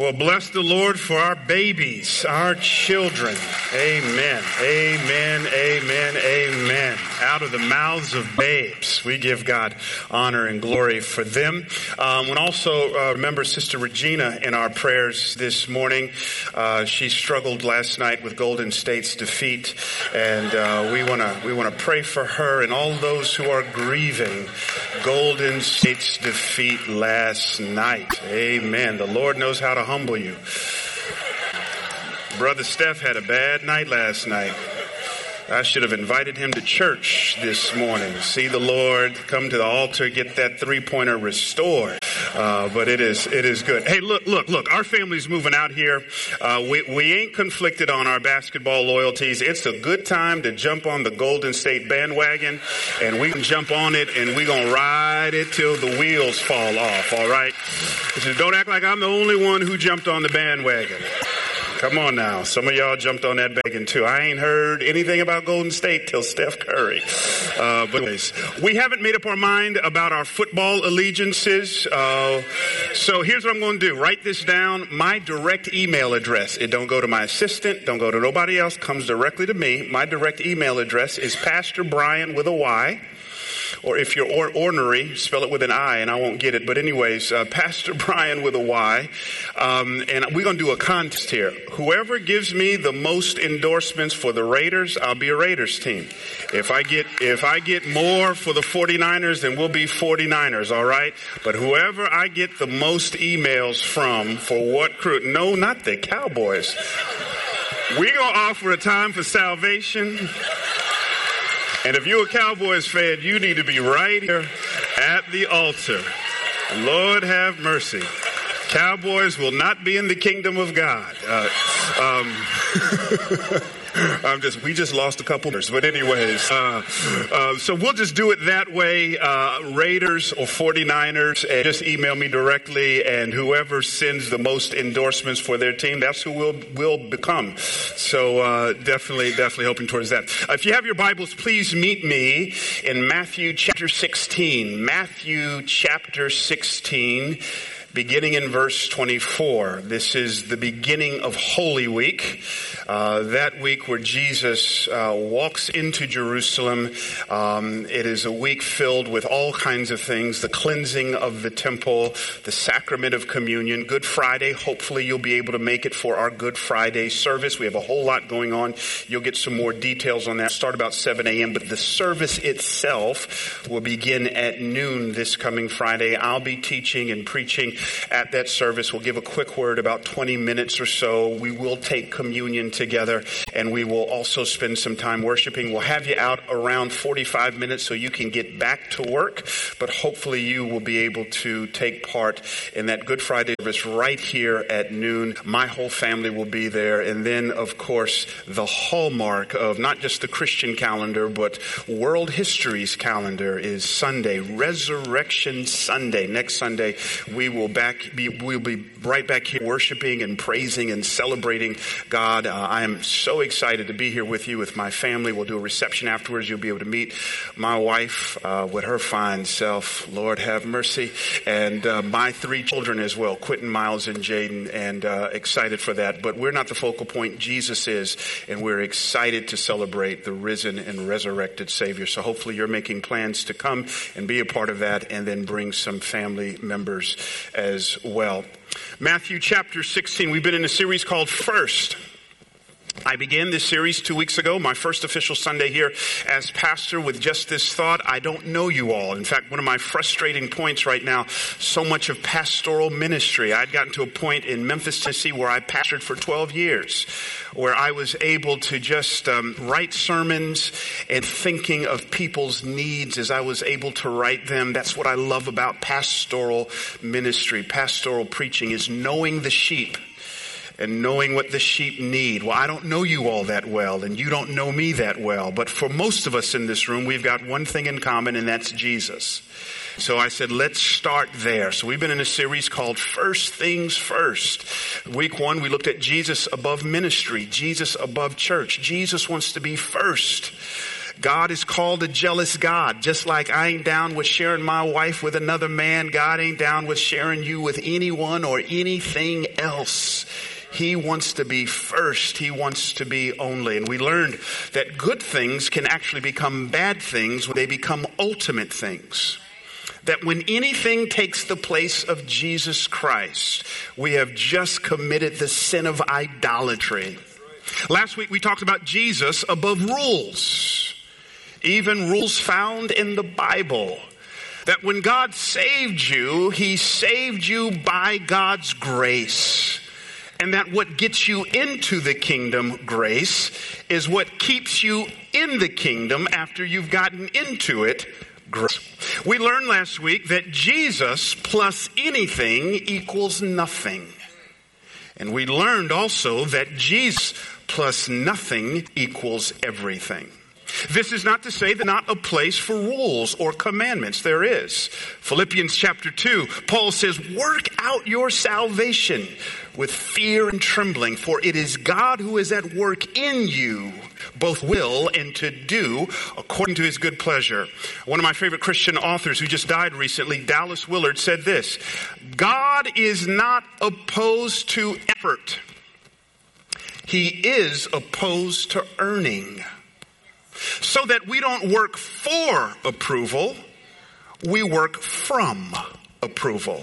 Well, bless the Lord for our babies, our children. Amen. Amen. Amen. Amen. Out of the mouths of babes, we give God honor and glory for them. Um, and also uh, remember Sister Regina in our prayers this morning. Uh, she struggled last night with Golden State's defeat, and uh, we want to we want to pray for her and all those who are grieving Golden State's defeat last night. Amen. The Lord knows how to humble you. Brother Steph had a bad night last night. I should have invited him to church this morning. See the Lord, come to the altar, get that three pointer restored. Uh, but it is it is good. Hey, look, look, look. Our family's moving out here. Uh, we we ain't conflicted on our basketball loyalties. It's a good time to jump on the Golden State bandwagon, and we can jump on it, and we gonna ride it till the wheels fall off. All right. Don't act like I'm the only one who jumped on the bandwagon. Come on now. Some of y'all jumped on that bacon too. I ain't heard anything about Golden State till Steph Curry. Uh, but anyways, we haven't made up our mind about our football allegiances. Uh, so here's what I'm going to do. Write this down. My direct email address. It don't go to my assistant. Don't go to nobody else. Comes directly to me. My direct email address is Pastor Bryan with a Y or if you're or- ornery, spell it with an I, and I won't get it. But anyways, uh, Pastor Bryan with a Y, um, and we're going to do a contest here. Whoever gives me the most endorsements for the Raiders, I'll be a Raiders team. If I get if I get more for the 49ers, then we'll be 49ers. All right. But whoever I get the most emails from for what crew? No, not the Cowboys. We're gonna offer a time for salvation. And if you're a Cowboys fan, you need to be right here at the altar. Lord have mercy. Cowboys will not be in the kingdom of God. Uh, um, I'm just, we just lost a couple, but anyways, uh, uh, so we'll just do it that way. Uh, Raiders or 49ers, and just email me directly, and whoever sends the most endorsements for their team, that's who we'll will become. So uh, definitely, definitely hoping towards that. if you have your Bibles, please meet me in Matthew chapter 16. Matthew chapter 16 beginning in verse 24. This is the beginning of Holy Week, uh, that week where Jesus uh, walks into Jerusalem. Um, it is a week filled with all kinds of things the cleansing of the temple, the sacrament of communion, Good Friday. Hopefully, you'll be able to make it for our Good Friday service. We have a whole lot going on. You'll get some more details on that. Start about 7 a.m., but the service itself will begin at noon this coming Friday. I'll be teaching and preaching at that service. We'll give a quick word about 20 minutes or so. We will take communion together and we will also spend some time worshiping. We'll have you out around 45 minutes so you can get back to work, but hopefully you will be able to take part in that Good Friday service right here at noon. My whole family will be there. And then, of course, the hallmark of not just the Christian calendar, but world history's calendar is Sunday, Resurrection Sunday. Next Sunday, we will back be, we'll be right back here worshiping and praising and celebrating God. Uh, I am so excited to be here with you, with my family. We'll do a reception afterwards. You'll be able to meet my wife uh, with her fine self. Lord have mercy. And uh, my three children as well, Quentin, Miles, and Jaden, and uh, excited for that. But we're not the focal point. Jesus is, and we're excited to celebrate the risen and resurrected Savior. So hopefully you're making plans to come and be a part of that and then bring some family members as well. Matthew chapter 16, we've been in a series called First. I began this series two weeks ago, my first official Sunday here as pastor with just this thought. I don't know you all. In fact, one of my frustrating points right now, so much of pastoral ministry. I'd gotten to a point in Memphis, Tennessee where I pastored for 12 years, where I was able to just um, write sermons and thinking of people's needs as I was able to write them. That's what I love about pastoral ministry, pastoral preaching is knowing the sheep and knowing what the sheep need. Well, I don't know you all that well, and you don't know me that well, but for most of us in this room, we've got one thing in common, and that's Jesus. So I said, let's start there. So we've been in a series called First Things First. Week one, we looked at Jesus above ministry, Jesus above church. Jesus wants to be first. God is called a jealous God. Just like I ain't down with sharing my wife with another man, God ain't down with sharing you with anyone or anything else. He wants to be first. He wants to be only. And we learned that good things can actually become bad things when they become ultimate things. That when anything takes the place of Jesus Christ, we have just committed the sin of idolatry. Last week we talked about Jesus above rules, even rules found in the Bible. That when God saved you, He saved you by God's grace. And that what gets you into the kingdom, grace, is what keeps you in the kingdom after you've gotten into it, grace. We learned last week that Jesus plus anything equals nothing. And we learned also that Jesus plus nothing equals everything. This is not to say that not a place for rules or commandments. There is. Philippians chapter 2, Paul says, work out your salvation with fear and trembling, for it is God who is at work in you, both will and to do according to his good pleasure. One of my favorite Christian authors who just died recently, Dallas Willard, said this, God is not opposed to effort. He is opposed to earning so that we don't work for approval, we work from approval.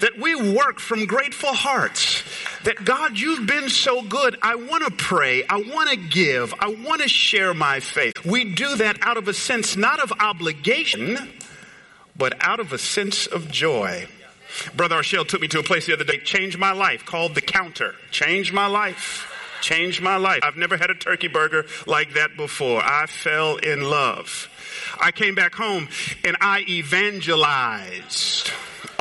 That we work from grateful hearts. That God, you've been so good. I want to pray. I want to give. I want to share my faith. We do that out of a sense not of obligation, but out of a sense of joy. Brother Arshell took me to a place the other day, changed my life, called The Counter. Changed my life changed my life. I've never had a turkey burger like that before. I fell in love. I came back home and I evangelized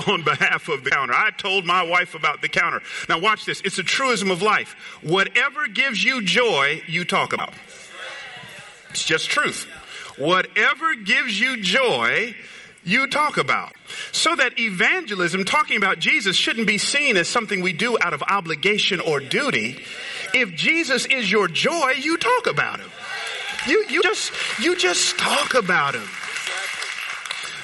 on behalf of the counter. I told my wife about the counter. Now watch this. It's a truism of life. Whatever gives you joy, you talk about. It's just truth. Whatever gives you joy, you talk about. So that evangelism, talking about Jesus, shouldn't be seen as something we do out of obligation or duty. If Jesus is your joy, you talk about him. You, you just, you just talk about him.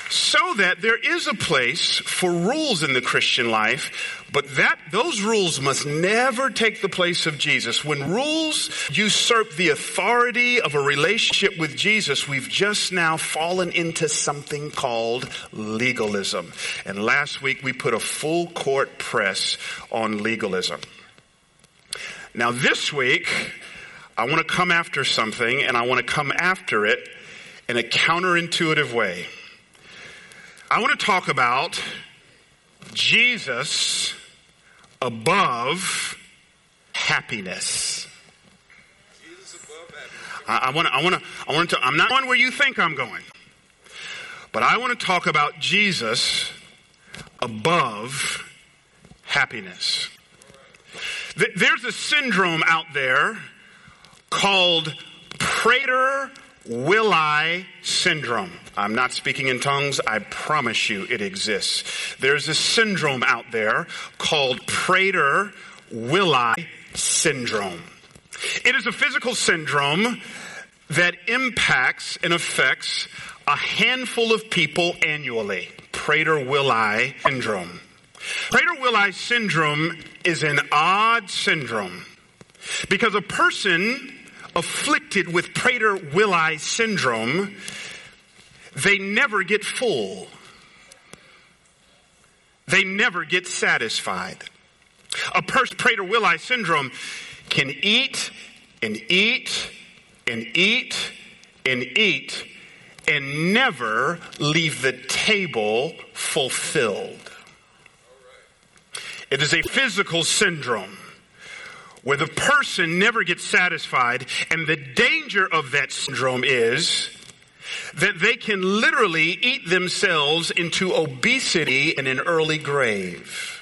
So that there is a place for rules in the Christian life, but that, those rules must never take the place of Jesus. When rules usurp the authority of a relationship with Jesus, we've just now fallen into something called legalism. And last week we put a full court press on legalism. Now, this week, I want to come after something, and I want to come after it in a counterintuitive way. I want to talk about Jesus above happiness. I, want to, I want to, I want to, I'm not going where you think I'm going, but I want to talk about Jesus above happiness. There's a syndrome out there called Prader-Willi syndrome. I'm not speaking in tongues. I promise you it exists. There's a syndrome out there called Prader-Willi syndrome. It is a physical syndrome that impacts and affects a handful of people annually. Prader-Willi syndrome. Prader-Willi syndrome is an odd syndrome because a person afflicted with Prader-Willi syndrome, they never get full. They never get satisfied. A person Prader-Willi syndrome can eat and eat and eat and eat and never leave the table fulfilled. It is a physical syndrome where the person never gets satisfied and the danger of that syndrome is that they can literally eat themselves into obesity and an early grave.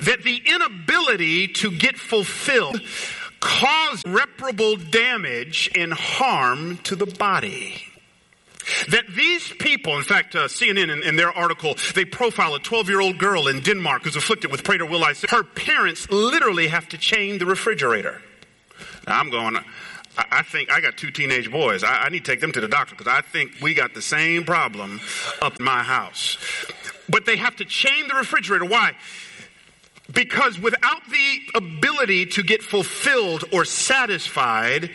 That the inability to get fulfilled cause reparable damage and harm to the body. That these people, in fact, uh, CNN in, in, their article, they profile a 12 year old girl in Denmark who's afflicted with Prader-Willi. Her parents literally have to chain the refrigerator. Now I'm going, I, I think I got two teenage boys. I, I need to take them to the doctor because I think we got the same problem up in my house. But they have to chain the refrigerator. Why? Because without the ability to get fulfilled or satisfied,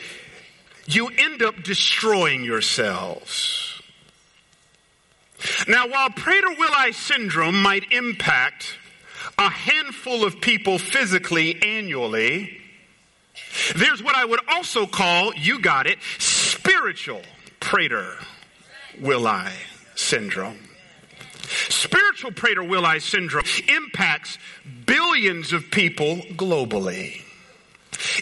you end up destroying yourselves. Now, while Prader-Willi syndrome might impact a handful of people physically annually, there's what I would also call, you got it, spiritual Prader-Willi syndrome. Spiritual Prader-Willi syndrome impacts billions of people globally.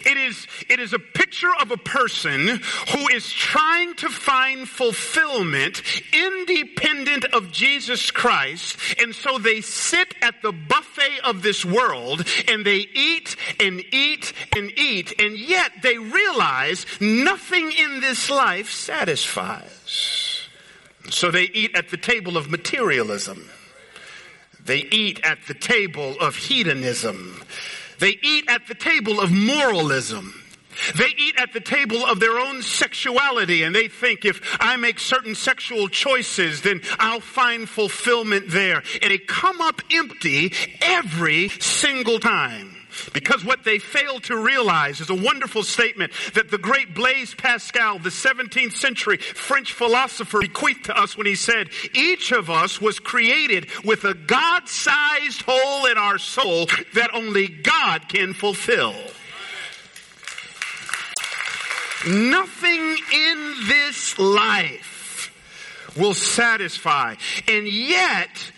It is, it is a picture of a person who is trying to find fulfillment independent of Jesus Christ. And so they sit at the buffet of this world and they eat and eat and eat. And yet they realize nothing in this life satisfies. So they eat at the table of materialism. They eat at the table of hedonism. They eat at the table of moralism. They eat at the table of their own sexuality and they think if I make certain sexual choices, then I'll find fulfillment there. And they come up empty every single time. Because what they fail to realize is a wonderful statement that the great Blaise Pascal, the 17th century French philosopher, bequeathed to us when he said, each of us was created with a God-sized hole in our soul that only God can fulfill. Nothing in this life will satisfy. And yet,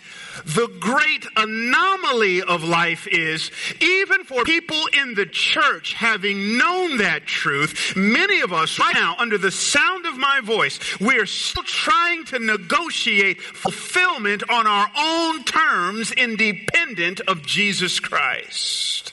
the great anomaly of life is even for people in the church having known that truth, many of us right now under the sound of my voice, we're still trying to negotiate fulfillment on our own terms independent of Jesus Christ.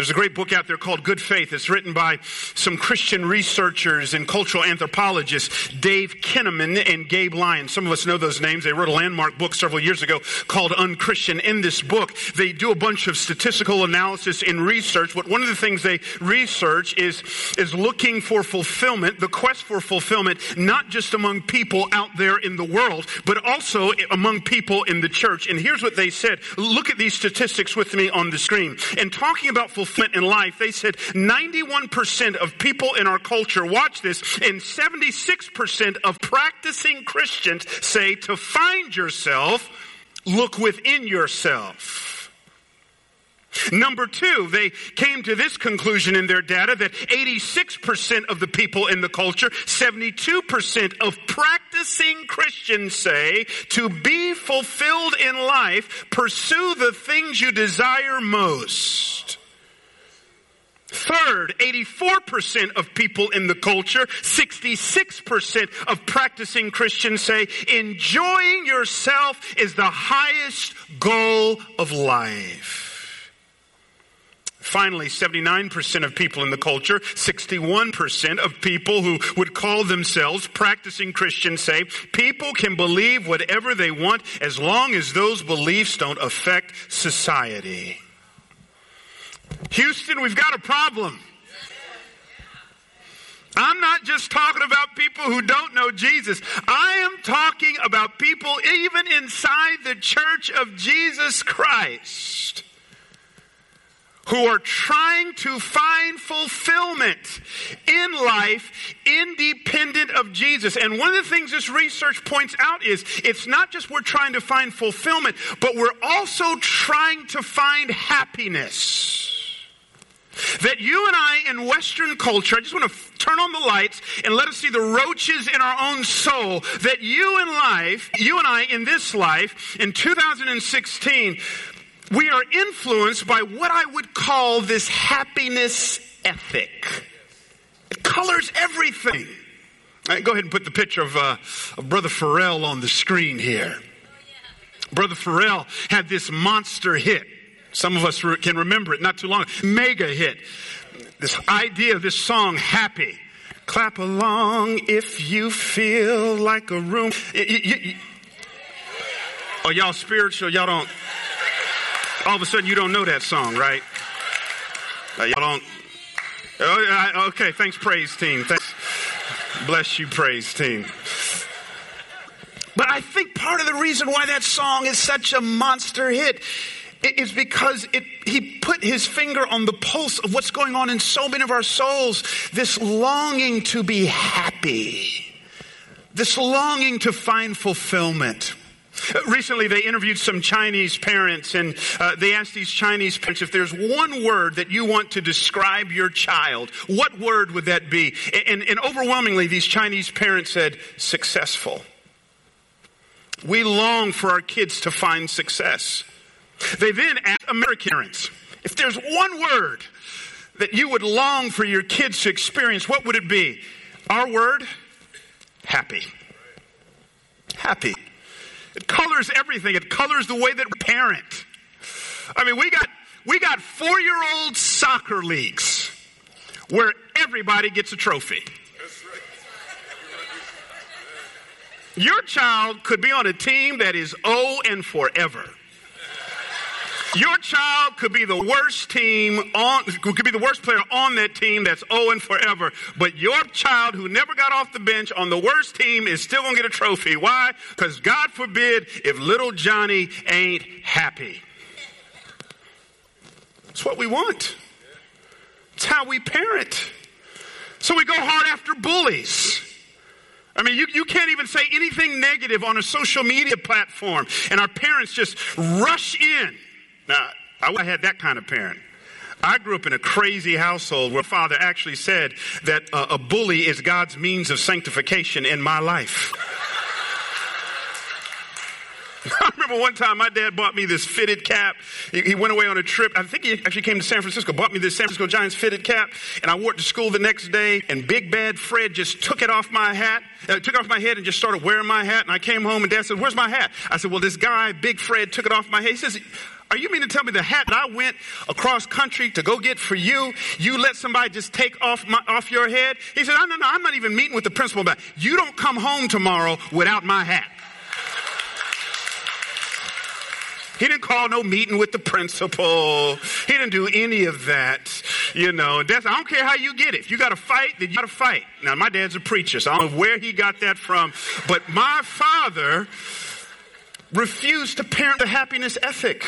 There's a great book out there called Good Faith. It's written by some Christian researchers and cultural anthropologists, Dave Kinnaman and Gabe Lyons. Some of us know those names. They wrote a landmark book several years ago called Unchristian. In this book, they do a bunch of statistical analysis and research. But one of the things they research is, is looking for fulfillment, the quest for fulfillment, not just among people out there in the world, but also among people in the church. And here's what they said. Look at these statistics with me on the screen. And talking about fulfillment, in life, they said 91% of people in our culture, watch this, and 76% of practicing Christians say to find yourself, look within yourself. Number two, they came to this conclusion in their data that 86% of the people in the culture, 72% of practicing Christians say to be fulfilled in life, pursue the things you desire most. Third, 84% of people in the culture, 66% of practicing Christians say enjoying yourself is the highest goal of life. Finally, 79% of people in the culture, 61% of people who would call themselves practicing Christians say people can believe whatever they want as long as those beliefs don't affect society. Houston, we've got a problem. I'm not just talking about people who don't know Jesus. I am talking about people even inside the church of Jesus Christ who are trying to find fulfillment in life independent of Jesus. And one of the things this research points out is it's not just we're trying to find fulfillment, but we're also trying to find happiness. That you and I in Western culture, I just want to turn on the lights and let us see the roaches in our own soul. That you in life, you and I in this life, in 2016, we are influenced by what I would call this happiness ethic. It colors everything. Right, go ahead and put the picture of, uh, of Brother Pharrell on the screen here. Brother Pharrell had this monster hit some of us can remember it not too long. Mega hit. This idea of this song, Happy. Clap along if you feel like a room. oh, y'all spiritual? Y'all don't. All of a sudden, you don't know that song, right? Y'all don't. Oh, okay, thanks, praise team. Thanks. Bless you, praise team. But I think part of the reason why that song is such a monster hit is because it, he put his finger on the pulse of what's going on in so many of our souls. This longing to be happy. This longing to find fulfillment. Recently, they interviewed some Chinese parents, and uh, they asked these Chinese parents if there's one word that you want to describe your child, what word would that be? And, and overwhelmingly, these Chinese parents said, successful. We long for our kids to find success. They then asked American parents, if there's one word that you would long for your kids to experience, what would it be? Our word? Happy. Happy. It colors everything. It colors the way that we parent. I mean, we got, we got four year old soccer leagues where everybody gets a trophy. Your child could be on a team that is O and forever. Your child could be the worst team on, could be the worst player on that team that's 0 and forever. But your child who never got off the bench on the worst team is still going to get a trophy. Why? Because God forbid if little Johnny ain't happy. It's what we want. It's how we parent. So we go hard after bullies. I mean, you, you can't even say anything negative on a social media platform, and our parents just rush in. Now, I had that kind of parent. I grew up in a crazy household where father actually said that uh, a bully is God's means of sanctification in my life. I remember one time my dad bought me this fitted cap. He, he, went away on a trip. I think he actually came to San Francisco, bought me this San Francisco Giants fitted cap, and I wore it to school the next day. And Big Bad Fred just took it off my hat, uh, took it off my head, and just started wearing my hat. And I came home, and Dad said, "Where's my hat?" I said, "Well, this guy, Big Fred, took it off my head." He says. Are you mean to tell me the hat that I went across country to go get for you, you let somebody just take off my, off your head? He said, no, no, no, I'm not even meeting with the principal about it. You don't come home tomorrow without my hat. He didn't call no meeting with the principal. He didn't do any of that. You know, that's, I don't care how you get it. If you got to fight, then you got to fight. Now, my dad's a preacher, so I don't know where he got that from. But my father refused to parent the happiness ethic.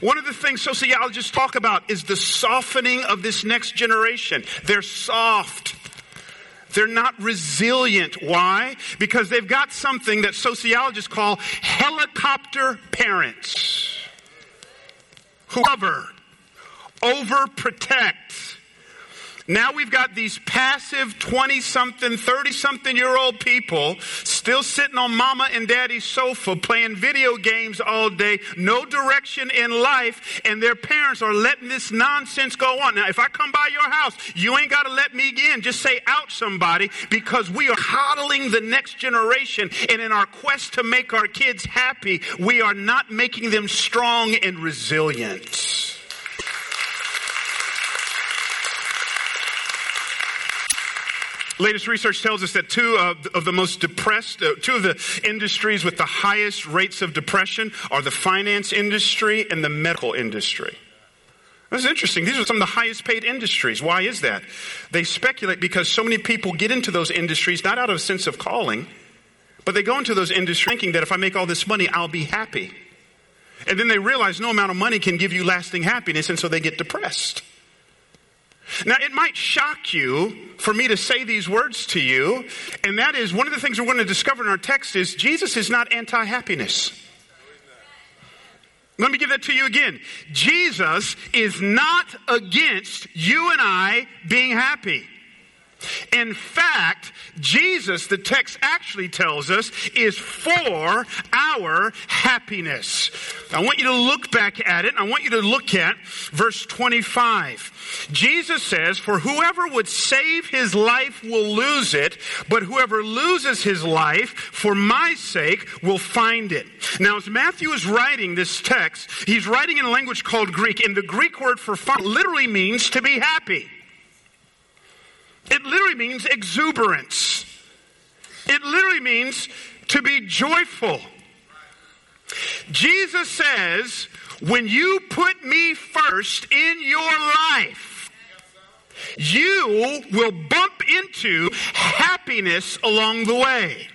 One of the things sociologists talk about is the softening of this next generation. They're soft. They're not resilient. Why? Because they've got something that sociologists call helicopter parents who cover, overprotect, now we've got these passive 20 something, 30 something year old people still sitting on mama and daddy's sofa playing video games all day, no direction in life, and their parents are letting this nonsense go on. Now, if I come by your house, you ain't got to let me in. Just say out somebody because we are coddling the next generation. And in our quest to make our kids happy, we are not making them strong and resilient. Latest research tells us that two of, of the most depressed, uh, two of the industries with the highest rates of depression are the finance industry and the medical industry. That's interesting. These are some of the highest paid industries. Why is that? They speculate because so many people get into those industries not out of a sense of calling, but they go into those industries thinking that if I make all this money, I'll be happy. And then they realize no amount of money can give you lasting happiness, and so they get depressed. Now, it might shock you for me to say these words to you, and that is one of the things we're going to discover in our text is Jesus is not anti happiness. Let me give that to you again. Jesus is not against you and I being happy. In fact, Jesus, the text actually tells us, is for our happiness. I want you to look back at it. I want you to look at verse 25. Jesus says, For whoever would save his life will lose it, but whoever loses his life for my sake will find it. Now, as Matthew is writing this text, he's writing in a language called Greek, and the Greek word for find literally means to be happy. It literally means exuberance. It literally means to be joyful. Jesus says, when you put me first in your life, you will bump into happiness along the way.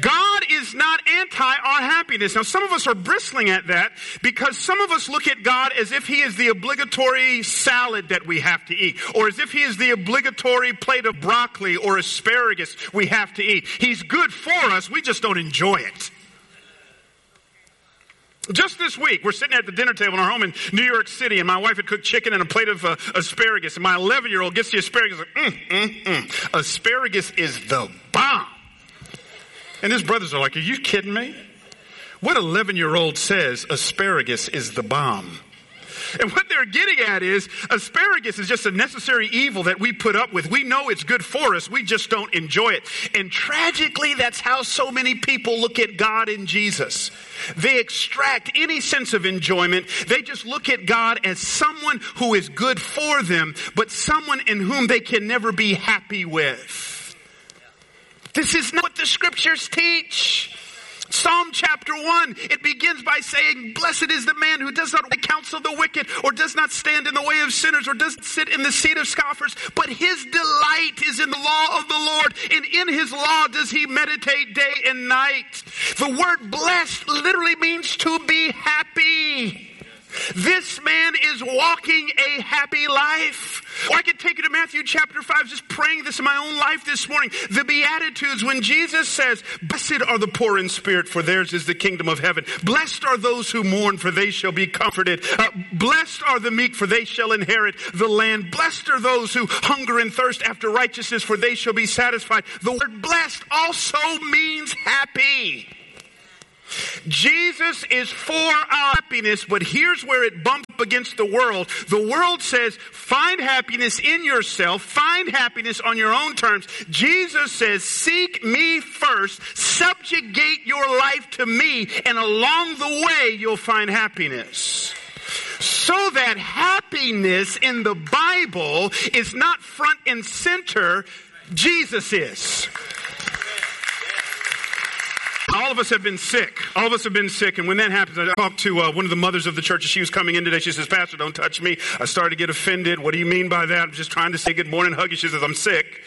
God is not anti our happiness. Now, some of us are bristling at that because some of us look at God as if He is the obligatory salad that we have to eat, or as if He is the obligatory plate of broccoli or asparagus we have to eat. He's good for us, we just don't enjoy it. Just this week, we're sitting at the dinner table in our home in New York City, and my wife had cooked chicken and a plate of uh, asparagus. And my 11 year old gets the asparagus, like, mm, mm, mm. Asparagus is the bomb. And his brothers are like, Are you kidding me? What 11 year old says asparagus is the bomb? And what they're getting at is asparagus is just a necessary evil that we put up with. We know it's good for us, we just don't enjoy it. And tragically, that's how so many people look at God and Jesus. They extract any sense of enjoyment. They just look at God as someone who is good for them, but someone in whom they can never be happy with. This is not what the scriptures teach. Psalm chapter 1, it begins by saying, Blessed is the man who does not counsel the wicked, or does not stand in the way of sinners, or doesn't sit in the seat of scoffers, but his delight is in the law of the Lord, and in his law does he meditate day and night. The word blessed literally means to be happy. This man is walking a happy life. Or I could take you to Matthew chapter 5, just praying this in my own life this morning. The Beatitudes, when Jesus says, Blessed are the poor in spirit, for theirs is the kingdom of heaven. Blessed are those who mourn, for they shall be comforted. Uh, blessed are the meek, for they shall inherit the land. Blessed are those who hunger and thirst after righteousness, for they shall be satisfied. The word blessed also means happy. Jesus is for our happiness, but here's where it bumps against the world. The world says, find happiness in yourself, find happiness on your own terms. Jesus says, seek me first, subjugate your life to me, and along the way you'll find happiness. So that happiness in the Bible is not front and center, Jesus is. All of us have been sick. All of us have been sick. And when that happens, I talked to uh, one of the mothers of the church. She was coming in today. She says, Pastor, don't touch me. I started to get offended. What do you mean by that? I'm just trying to say good morning, hug you. She says, I'm sick.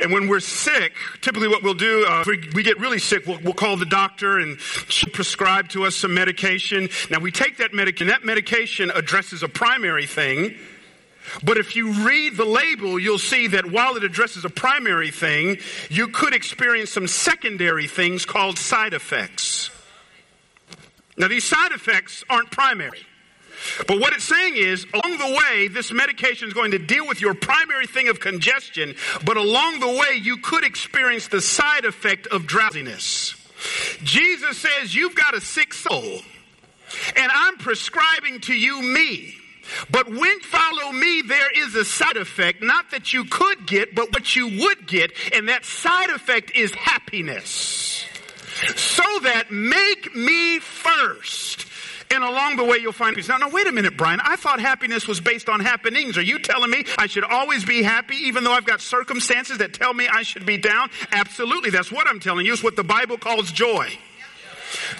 And when we're sick, typically what we'll do, uh, we, we, get really sick, we'll, we'll, call the doctor and she'll prescribe to us some medication. Now we take that medication. That medication addresses a primary thing. But if you read the label, you'll see that while it addresses a primary thing, you could experience some secondary things called side effects. Now, these side effects aren't primary. But what it's saying is, along the way, this medication is going to deal with your primary thing of congestion, but along the way, you could experience the side effect of drowsiness. Jesus says, You've got a sick soul, and I'm prescribing to you me. But when follow me, there is a side effect, not that you could get, but what you would get, and that side effect is happiness. So that make me first. And along the way, you'll find peace. Now, now, wait a minute, Bryan. I thought happiness was based on happenings. Are you telling me I should always be happy even though I've got circumstances that tell me I should be down? Absolutely. That's what I'm telling you. It's what the Bible calls joy.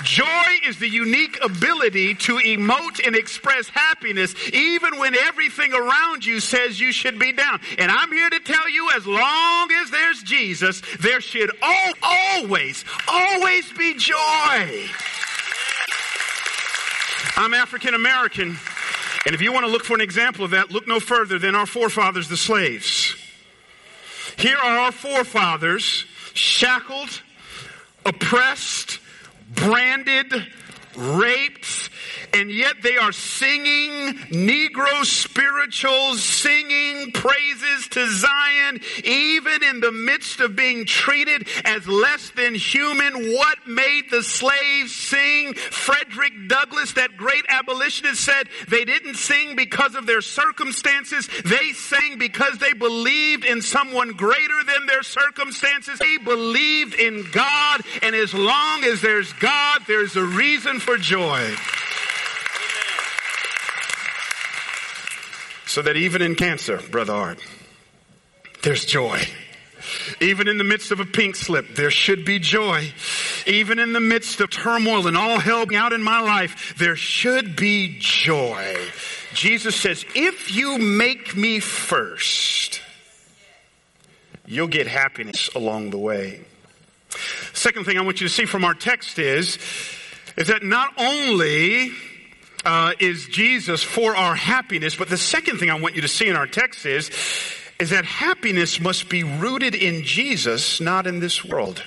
Joy is the unique ability to emote and express happiness even when everything around you says you should be down. And I'm here to tell you as long as there's Jesus, there should always, always be joy. I'm African American, and if you want to look for an example of that, look no further than our forefathers, the slaves. Here are our forefathers shackled, oppressed, branded, raped, and yet they are singing Negro spirituals, singing praises to Zion, in the midst of being treated as less than human. What made the slaves sing? Frederick Douglass, that great abolitionist, said they didn't sing because of their circumstances. They sang because they believed in someone greater than their circumstances. They believed in God, and as long as there's God, there's a reason for joy. So that even in cancer, Brother Art, there's joy. Even in the midst of a pink slip, there should be joy. Even in the midst of turmoil and all hell out in my life, there should be joy. Jesus says, if you make me first, you'll get happiness along the way. Second thing I want you to see from our text is, is that not only uh, is Jesus for our happiness, but the second thing I want you to see in our text is, is that happiness must be rooted in Jesus, not in this world.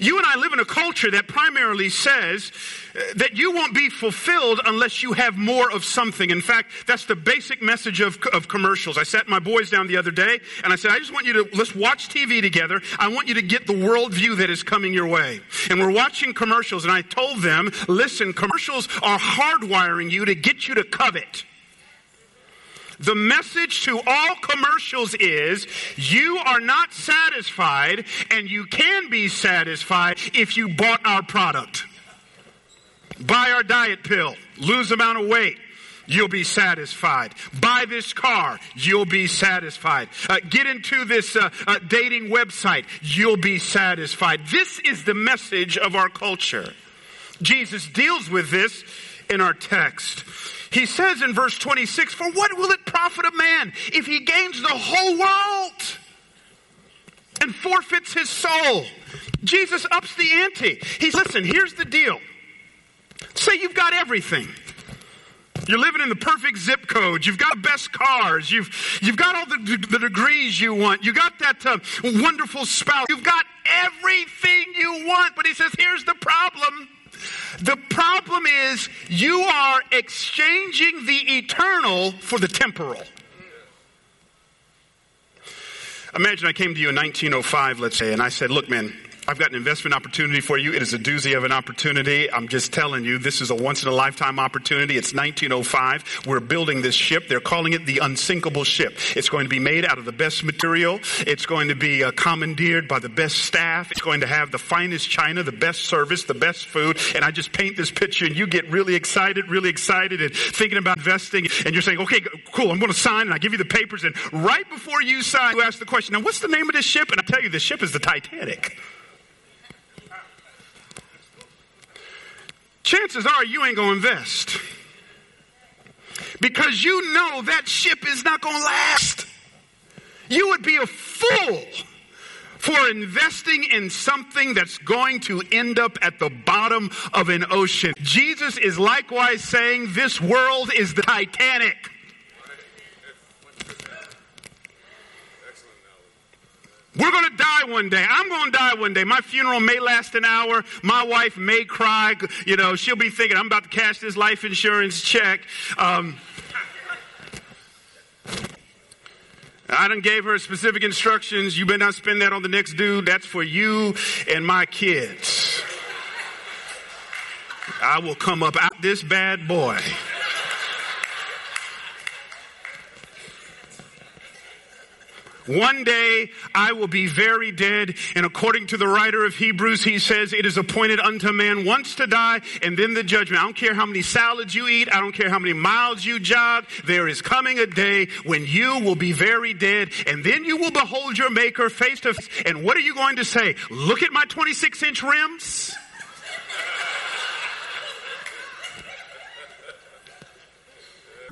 You and I live in a culture that primarily says uh, that you won't be fulfilled unless you have more of something. In fact, that's the basic message of, of commercials. I sat my boys down the other day and I said, I just want you to, let's watch TV together. I want you to get the worldview that is coming your way. And we're watching commercials and I told them, listen, commercials are hardwiring you to get you to covet. The message to all commercials is you are not satisfied and you can be satisfied if you bought our product. Buy our diet pill, lose amount of weight. You'll be satisfied. Buy this car. You'll be satisfied. Uh, get into this uh, uh, dating website. You'll be satisfied. This is the message of our culture. Jesus deals with this in our text. He says in verse 26, For what will it profit a man if he gains the whole world and forfeits his soul? Jesus ups the ante. He's, listen, here's the deal. Say you've got everything. You're living in the perfect zip code. You've got the best cars. You've, you've got all the, the degrees you want. You got that uh, wonderful spouse. You've got everything you want. But he says, here's the problem. The problem is you are exchanging the eternal for the temporal. Imagine I came to you in 1905, let's say, and I said, look, man, I've got an investment opportunity for you. It is a doozy of an opportunity. I'm just telling you, this is a once in a lifetime opportunity. It's 1905. We're building this ship. They're calling it the unsinkable ship. It's going to be made out of the best material. It's going to be uh, commandeered by the best staff. It's going to have the finest china, the best service, the best food. And I just paint this picture and you get really excited, really excited and thinking about investing. And you're saying, okay, cool, I'm going to sign and I give you the papers. And right before you sign, you ask the question, now what's the name of this ship? And I tell you, the ship is the Titanic. Chances are you ain't going to invest. Because you know that ship is not going to last. You would be a fool for investing in something that's going to end up at the bottom of an ocean. Jesus is likewise saying this world is the Titanic. We're going to die one day. I'm going to die one day. My funeral may last an hour. My wife may cry. You know, she'll be thinking, I'm about to cash this life insurance check. Um, I done gave her specific instructions. You better not spend that on the next dude. That's for you and my kids. I will come up out this bad boy. One day I will be very dead. And according to the writer of Hebrews, he says it is appointed unto man once to die and then the judgment. I don't care how many salads you eat. I don't care how many miles you jog. There is coming a day when you will be very dead and then you will behold your maker face to face. And what are you going to say? Look at my 26 inch rims.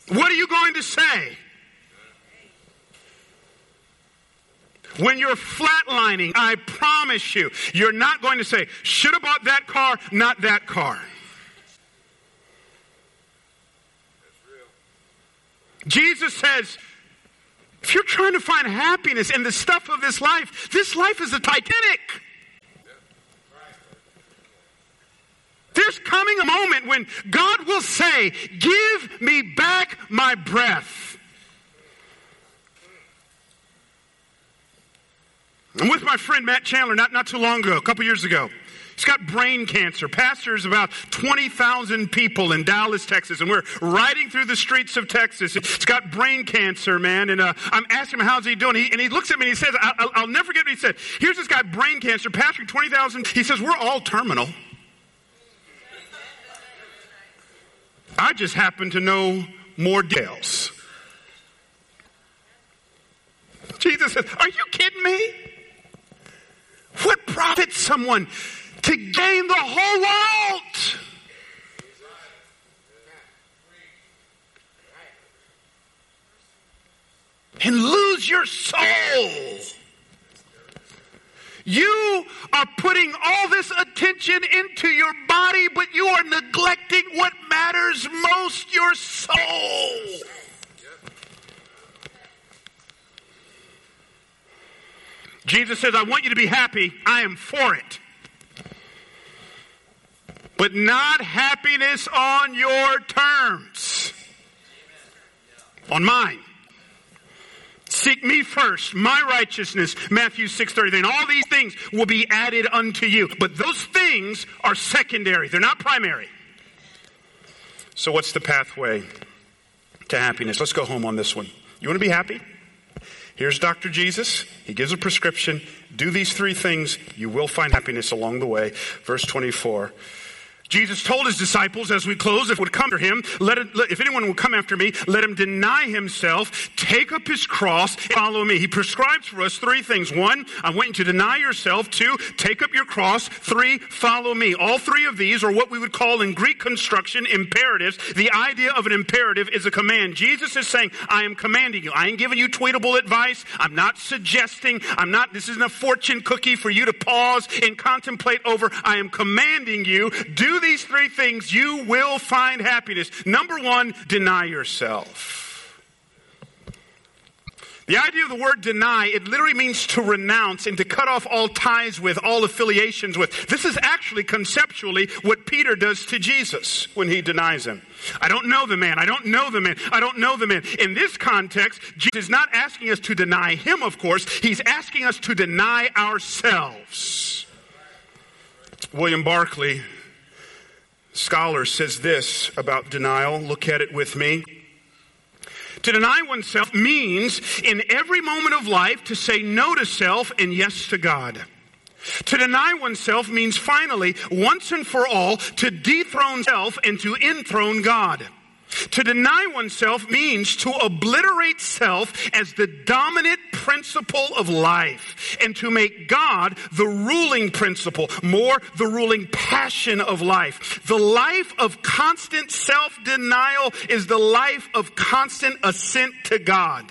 What are you going to say? When you're flatlining, I promise you, you're not going to say, should have bought that car, not that car. Jesus says, if you're trying to find happiness in the stuff of this life, this life is a Titanic. There's coming a moment when God will say, Give me back my breath. I'm with my friend Matt Chandler not, not too long ago, a couple years ago. He's got brain cancer. Pastors about 20,000 people in Dallas, Texas, and we're riding through the streets of Texas. He's got brain cancer, man, and uh, I'm asking him, how's he doing? He, and he looks at me and he says, I'll, I'll never forget what he said. Here's this guy, brain cancer, pastoring 20,000. He says, we're all terminal. I just happen to know more details. Jesus says, Are you kidding me? What profits someone to gain the whole world? and lose your soul. You are putting all this attention into your body, but you are neglecting what matters most your soul. Jesus says, I want you to be happy. I am for it. But not happiness on your terms, on mine. Seek me first, my righteousness, Matthew 6.33. And all these things will be added unto you. But those things are secondary. They're not primary. So what's the pathway to happiness? Let's go home on this one. You want to be happy? Here's Dr. Jesus. He gives a prescription. Do these three things. You will find happiness along the way. Verse 24. Jesus told his disciples as we close, if would come to him, let, it, let, if anyone will come after me, let him deny himself, take up his cross, and follow me. He prescribes for us three things. One, I want you to deny yourself. Two, take up your cross. Three, follow me. All three of these are what we would call in Greek construction imperatives. The idea of an imperative is a command. Jesus is saying, I am commanding you. I ain't giving you tweetable advice. I'm not suggesting. I'm not, this isn't a fortune cookie for you to pause and contemplate over. I am commanding you. Do these three things, you will find happiness. Number one, deny yourself. The idea of the word deny, it literally means to renounce and to cut off all ties with, all affiliations with. This is actually conceptually what Peter does to Jesus when he denies him. I don't know the man. I don't know the man. I don't know the man. In this context, Jesus is not asking us to deny him, of course. He's asking us to deny ourselves. William Barclay scholar says this about denial. Look at it with me. To deny oneself means in every moment of life to say no to self and yes to God. To deny oneself means finally, once and for all, to dethrone self and to enthrone God. To deny oneself means to obliterate self as the dominant principle of life and to make God the ruling principle, more the ruling passion of life. The life of constant self-denial is the life of constant assent to God.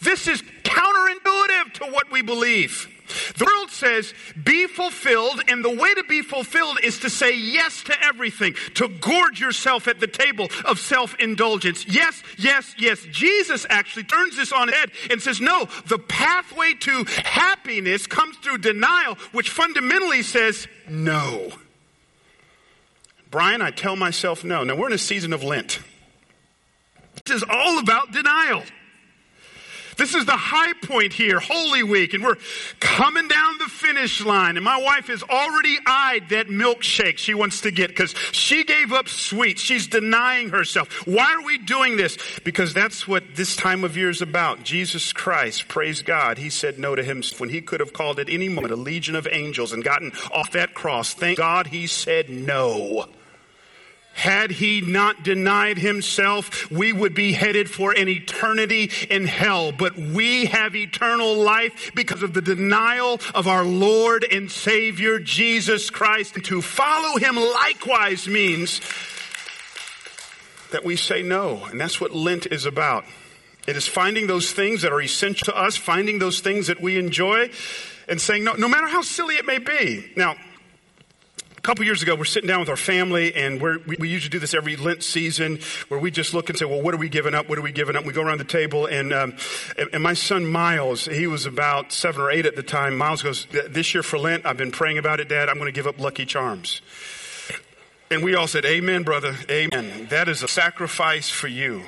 This is counterintuitive to what we believe. The world says, be fulfilled, and the way to be fulfilled is to say yes to everything, to gorge yourself at the table of self-indulgence. Yes, yes, yes. Jesus actually turns this on head and says, no, the pathway to happiness comes through denial, which fundamentally says no. Bryan, I tell myself no. Now we're in a season of Lent. This is all about denial. This is the high point here, Holy Week, and we're coming down the finish line. And my wife has already eyed that milkshake she wants to get because she gave up sweets. She's denying herself. Why are we doing this? Because that's what this time of year is about. Jesus Christ, praise God, he said no to him when he could have called at any moment a legion of angels and gotten off that cross. Thank God he said no. Had he not denied himself, we would be headed for an eternity in hell. But we have eternal life because of the denial of our Lord and Savior Jesus Christ. And to follow him likewise means that we say no. And that's what Lent is about. It is finding those things that are essential to us, finding those things that we enjoy, and saying no, no matter how silly it may be. Now, couple years ago, we're sitting down with our family, and we we, usually do this every Lent season, where we just look and say, "Well, what are we giving up? What are we giving up?" we go around the table, and, um, and, and my son Miles, he was about seven or eight at the time. Miles goes, "This year for Lent, I've been praying about it, Dad. I'm going to give up Lucky Charms." And we all said, Amen, brother. Amen. That is a sacrifice for you.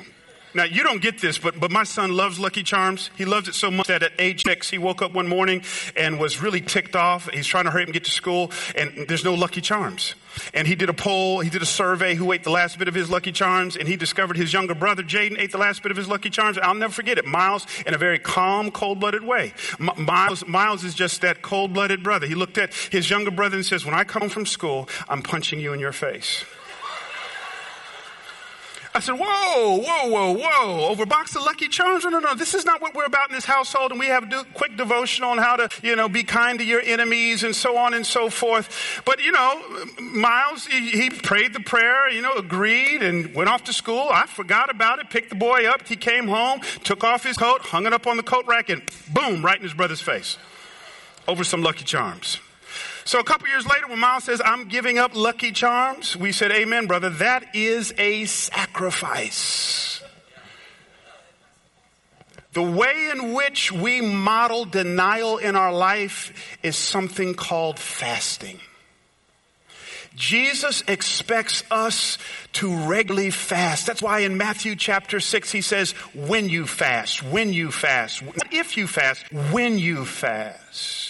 Now, you don't get this, but, but my son loves Lucky Charms. He loves it so much that at age six, he woke up one morning and was really ticked off. He's trying to hurry up and get to school, and there's no Lucky Charms. And he did a poll, he did a survey who ate the last bit of his Lucky Charms, and he discovered his younger brother, Jaden, ate the last bit of his Lucky Charms. I'll never forget it. Miles, in a very calm, cold-blooded way. M- Miles, Miles is just that cold-blooded brother. He looked at his younger brother and says, when I come from school, I'm punching you in your face. I said, whoa, whoa, whoa, whoa. Over a box of Lucky Charms? No, no, no. This is not what we're about in this household. And we have quick devotion on how to, you know, be kind to your enemies and so on and so forth. But, you know, Miles, he, he prayed the prayer, you know, agreed and went off to school. I forgot about it, picked the boy up. He came home, took off his coat, hung it up on the coat rack, and boom, right in his brother's face over some Lucky Charms. So a couple years later, when Miles says, I'm giving up Lucky Charms, we said, Amen, brother. That is a sacrifice. The way in which we model denial in our life is something called fasting. Jesus expects us to regularly fast. That's why in Matthew chapter 6 he says, when you fast, when you fast, if you fast, when you fast.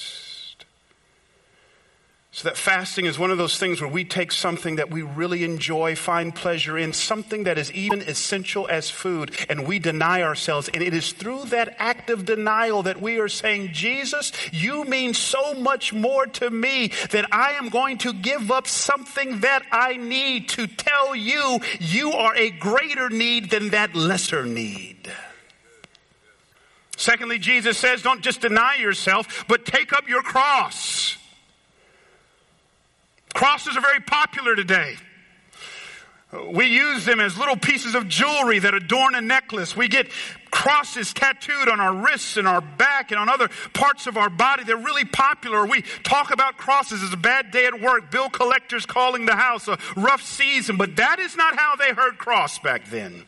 So that fasting is one of those things where we take something that we really enjoy, find pleasure in, something that is even essential as food, and we deny ourselves. And it is through that act of denial that we are saying, Jesus, you mean so much more to me that I am going to give up something that I need to tell you you are a greater need than that lesser need. Secondly, Jesus says, don't just deny yourself, but take up your cross. Crosses are very popular today. We use them as little pieces of jewelry that adorn a necklace. We get crosses tattooed on our wrists and our back and on other parts of our body. They're really popular. We talk about crosses as a bad day at work, bill collectors calling the house, a rough season, but that is not how they heard cross back then.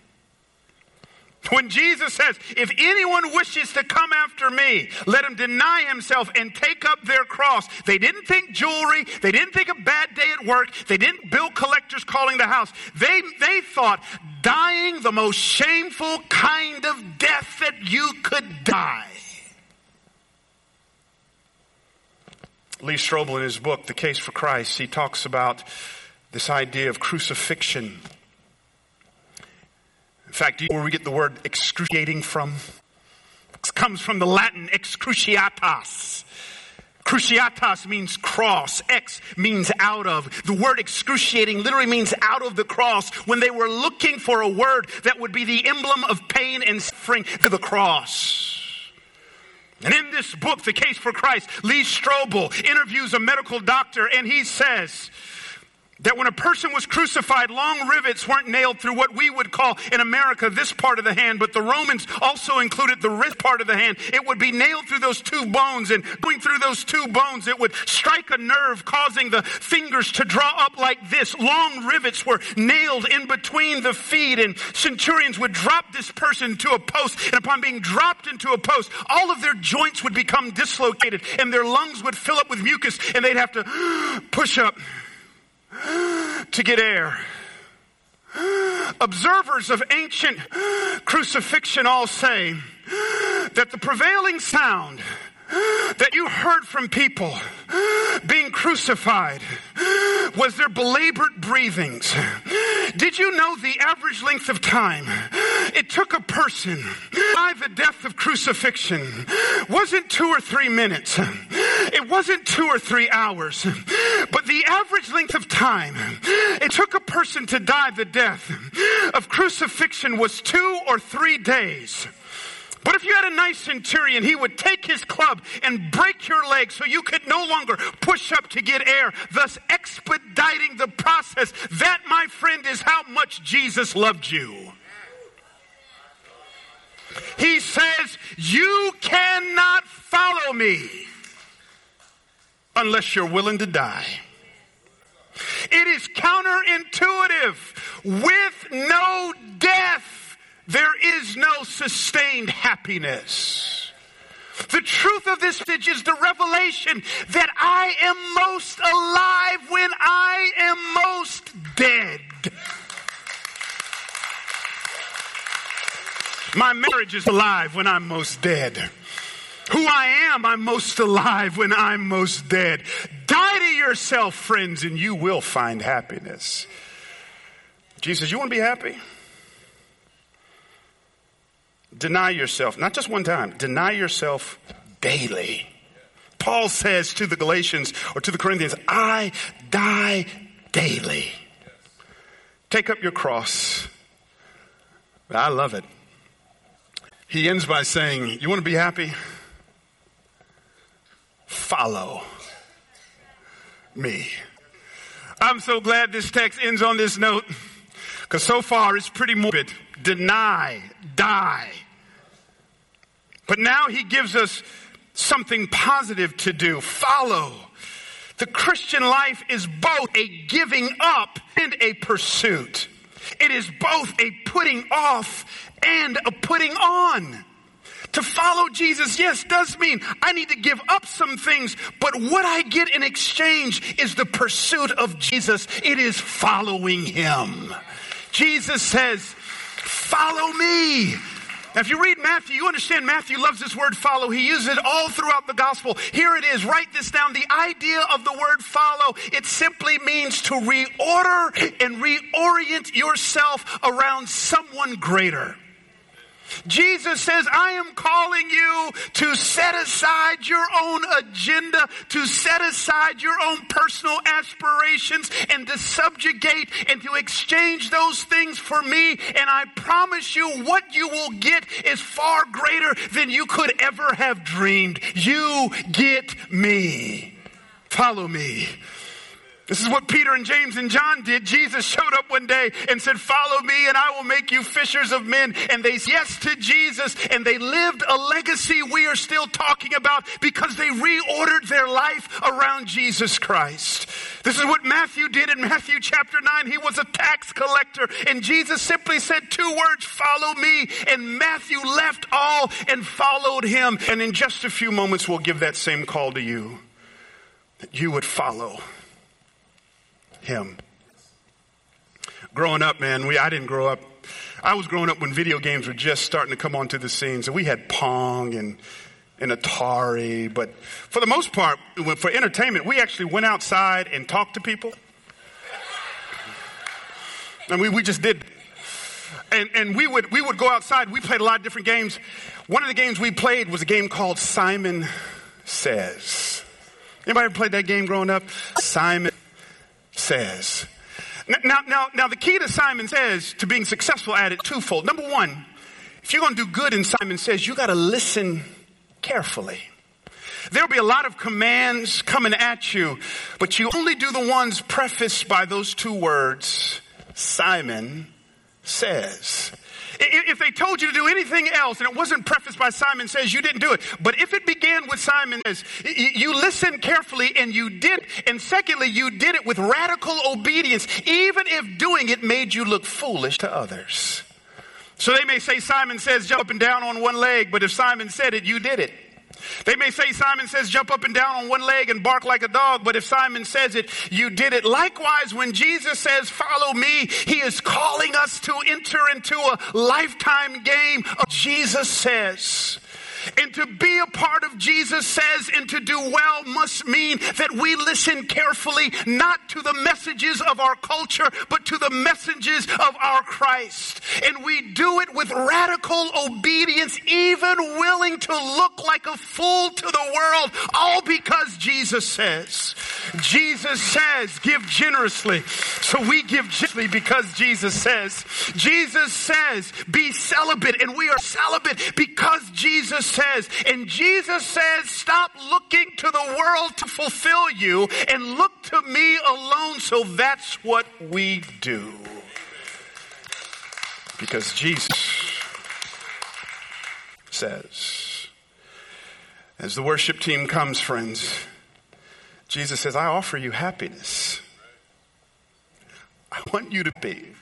When Jesus says, if anyone wishes to come after me, let him deny himself and take up their cross. They didn't think jewelry. They didn't think a bad day at work. They didn't bill collectors calling the house. They, they thought dying the most shameful kind of death that you could die. Lee Strobel in his book, The Case for Christ, he talks about this idea of crucifixion in fact, where we get the word excruciating from? It comes from the Latin excruciatas. Cruciatas means cross. Ex means out of. The word excruciating literally means out of the cross. When they were looking for a word that would be the emblem of pain and suffering to the cross. And in this book, The Case for Christ, Lee Strobel interviews a medical doctor and he says, that when a person was crucified, long rivets weren't nailed through what we would call in America this part of the hand, but the Romans also included the wrist part of the hand. It would be nailed through those two bones, and going through those two bones, it would strike a nerve, causing the fingers to draw up like this. Long rivets were nailed in between the feet, and centurions would drop this person to a post, and upon being dropped into a post, all of their joints would become dislocated, and their lungs would fill up with mucus, and they'd have to push up to get air. Observers of ancient crucifixion all say that the prevailing sound that you heard from people being crucified was their belabored breathings. Did you know the average length of time it took a person by the death of crucifixion wasn't two or three minutes. It wasn't two or three hours. But the average length of time it took a person to die the death of crucifixion was two or three days. But if you had a nice centurion, he would take his club and break your leg so you could no longer push up to get air, thus expediting the process. That, my friend, is how much Jesus loved you. He says, You cannot follow me unless you're willing to die. It is counterintuitive. With no death, there is no sustained happiness. The truth of this message is the revelation that I am most alive when I am most dead. My marriage is alive when I'm most dead. Who I am, I'm most alive when I'm most dead. Die to yourself, friends, and you will find happiness. Jesus, you want to be happy? Deny yourself, not just one time, deny yourself daily. Paul says to the Galatians or to the Corinthians, I die daily. Take up your cross I love it. He ends by saying, You want to be happy? Follow me. I'm so glad this text ends on this note because so far it's pretty morbid. Deny, die. But now he gives us something positive to do. Follow. The Christian life is both a giving up and a pursuit. It is both a putting off and a putting on. To follow Jesus, yes, does mean I need to give up some things, but what I get in exchange is the pursuit of Jesus. It is following Him. Jesus says, follow me. Now, if you read Matthew, you understand Matthew loves this word follow. He uses it all throughout the gospel. Here it is. Write this down. The idea of the word follow, it simply means to reorder and reorient yourself around someone greater. Jesus says, I am calling you to set aside your own agenda, to set aside your own personal aspirations and to subjugate and to exchange those things for me. And I promise you what you will get is far greater than you could ever have dreamed. You get me. Follow me. This is what Peter and James and John did. Jesus showed up one day and said, follow me and I will make you fishers of men. And they said yes to Jesus and they lived a legacy we are still talking about because they reordered their life around Jesus Christ. This is what Matthew did in Matthew chapter 9. He was a tax collector and Jesus simply said two words, follow me. And Matthew left all and followed him. And in just a few moments, we'll give that same call to you that you would follow him. Growing up, man, we, I didn't grow up. I was growing up when video games were just starting to come onto the scene. So we had Pong and, and Atari. But for the most part, for entertainment, we actually went outside and talked to people. And we, we just did. And, and we would, we would go outside. We played a lot of different games. One of the games we played was a game called Simon Says. Anybody ever played that game growing up? Simon says. Now, now, now the key to Simon says to being successful at it twofold. Number one, if you're going to do good in Simon says, you got to listen carefully. There'll be a lot of commands coming at you, but you only do the ones prefaced by those two words, Simon says. If they told you to do anything else and it wasn't prefaced by Simon says, you didn't do it. But if it began with Simon says, you listened carefully and you did. And secondly, you did it with radical obedience, even if doing it made you look foolish to others. So they may say Simon says jump up and down on one leg, but if Simon said it, you did it. They may say Simon says jump up and down on one leg and bark like a dog, but if Simon says it, you did it. Likewise, when Jesus says follow me, he is calling us to enter into a lifetime game Jesus says. And to be a part of Jesus says and to do well must mean that we listen carefully, not to the messages of our culture, but to the messages of our Christ. And we do it with radical obedience, even willing to look like a fool to the world, all because Jesus says. Jesus says, give generously. So we give generously because Jesus says. Jesus says, be celibate. And we are celibate because Jesus says. And Jesus says, stop looking to the world to fulfill you and look to me alone. So that's what we do. Because Jesus says, as the worship team comes, friends, Jesus says, I offer you happiness. I want you to be.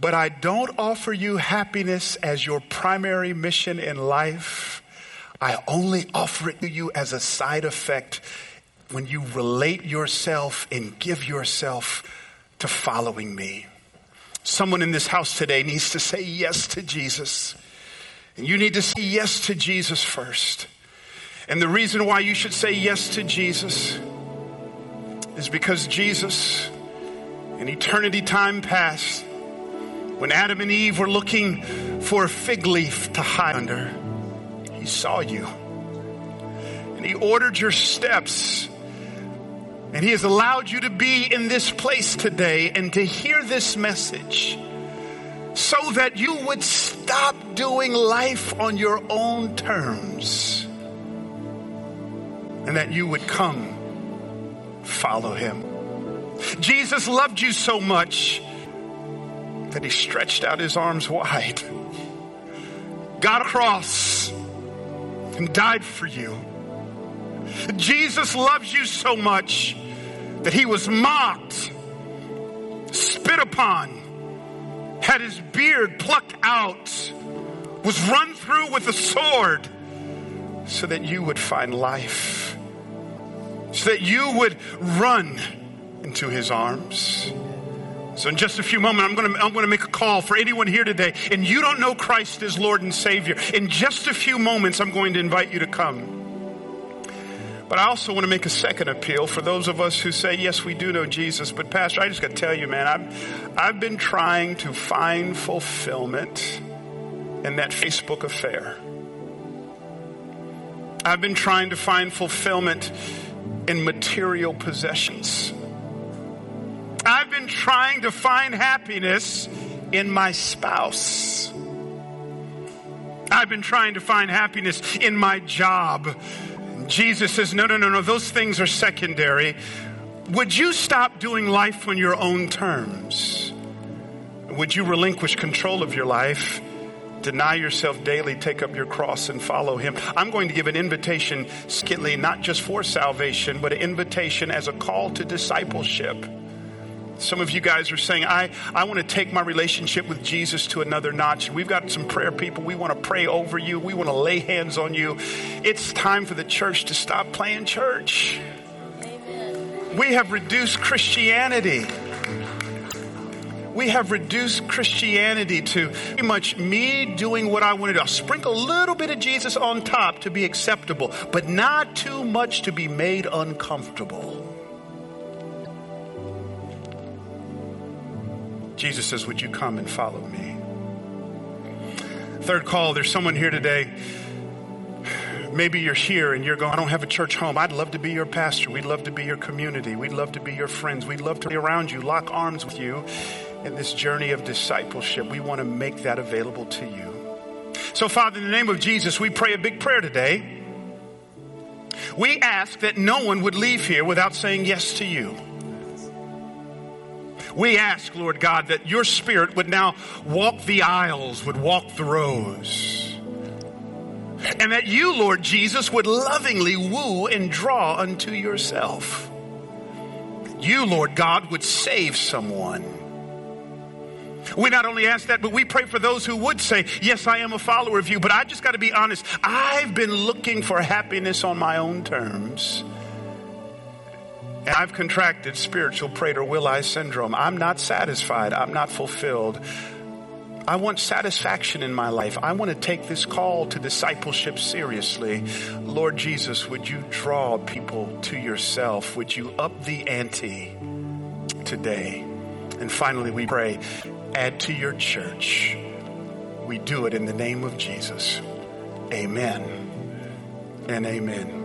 But I don't offer you happiness as your primary mission in life. I only offer it to you as a side effect when you relate yourself and give yourself to following me. Someone in this house today needs to say yes to Jesus. And you need to say yes to Jesus first. And the reason why you should say yes to Jesus is because Jesus, in eternity time past, when Adam and Eve were looking for a fig leaf to hide under, he saw you. And he ordered your steps. And he has allowed you to be in this place today and to hear this message so that you would stop doing life on your own terms and that you would come follow him. Jesus loved you so much that he stretched out his arms wide, got across, and died for you. Jesus loves you so much that he was mocked, spit upon, had his beard plucked out, was run through with a sword so that you would find life, so that you would run into his arms. So in just a few moments, I'm going to, I'm going to make a call for anyone here today and you don't know Christ as Lord and Savior. In just a few moments, I'm going to invite you to come. But I also want to make a second appeal for those of us who say, yes, we do know Jesus, but Pastor, I just got to tell you, man, I've, I've been trying to find fulfillment in that Facebook affair. I've been trying to find fulfillment in material possessions. Trying to find happiness in my spouse. I've been trying to find happiness in my job. Jesus says, no, no, no, no, those things are secondary. Would you stop doing life on your own terms? Would you relinquish control of your life? Deny yourself daily, take up your cross and follow him. I'm going to give an invitation, skitly, not just for salvation, but an invitation as a call to discipleship. Some of you guys are saying, I, I want to take my relationship with Jesus to another notch. We've got some prayer people. We want to pray over you. We want to lay hands on you. It's time for the church to stop playing church. Amen. We have reduced Christianity. We have reduced Christianity to pretty much me doing what I want to do. I'll sprinkle a little bit of Jesus on top to be acceptable, but not too much to be made uncomfortable. Jesus says, Would you come and follow me? Third call, there's someone here today. Maybe you're here and you're going, I don't have a church home. I'd love to be your pastor. We'd love to be your community. We'd love to be your friends. We'd love to be around you, lock arms with you in this journey of discipleship. We want to make that available to you. So, Father, in the name of Jesus, we pray a big prayer today. We ask that no one would leave here without saying yes to you. We ask, Lord God, that your spirit would now walk the aisles, would walk the rows. And that you, Lord Jesus, would lovingly woo and draw unto yourself. You, Lord God, would save someone. We not only ask that, but we pray for those who would say, Yes, I am a follower of you, but I just got to be honest. I've been looking for happiness on my own terms. And I've contracted spiritual Prader-Willi syndrome. I'm not satisfied. I'm not fulfilled. I want satisfaction in my life. I want to take this call to discipleship seriously. Lord Jesus, would you draw people to yourself? Would you up the ante today? And finally, we pray, add to your church. We do it in the name of Jesus. Amen and amen.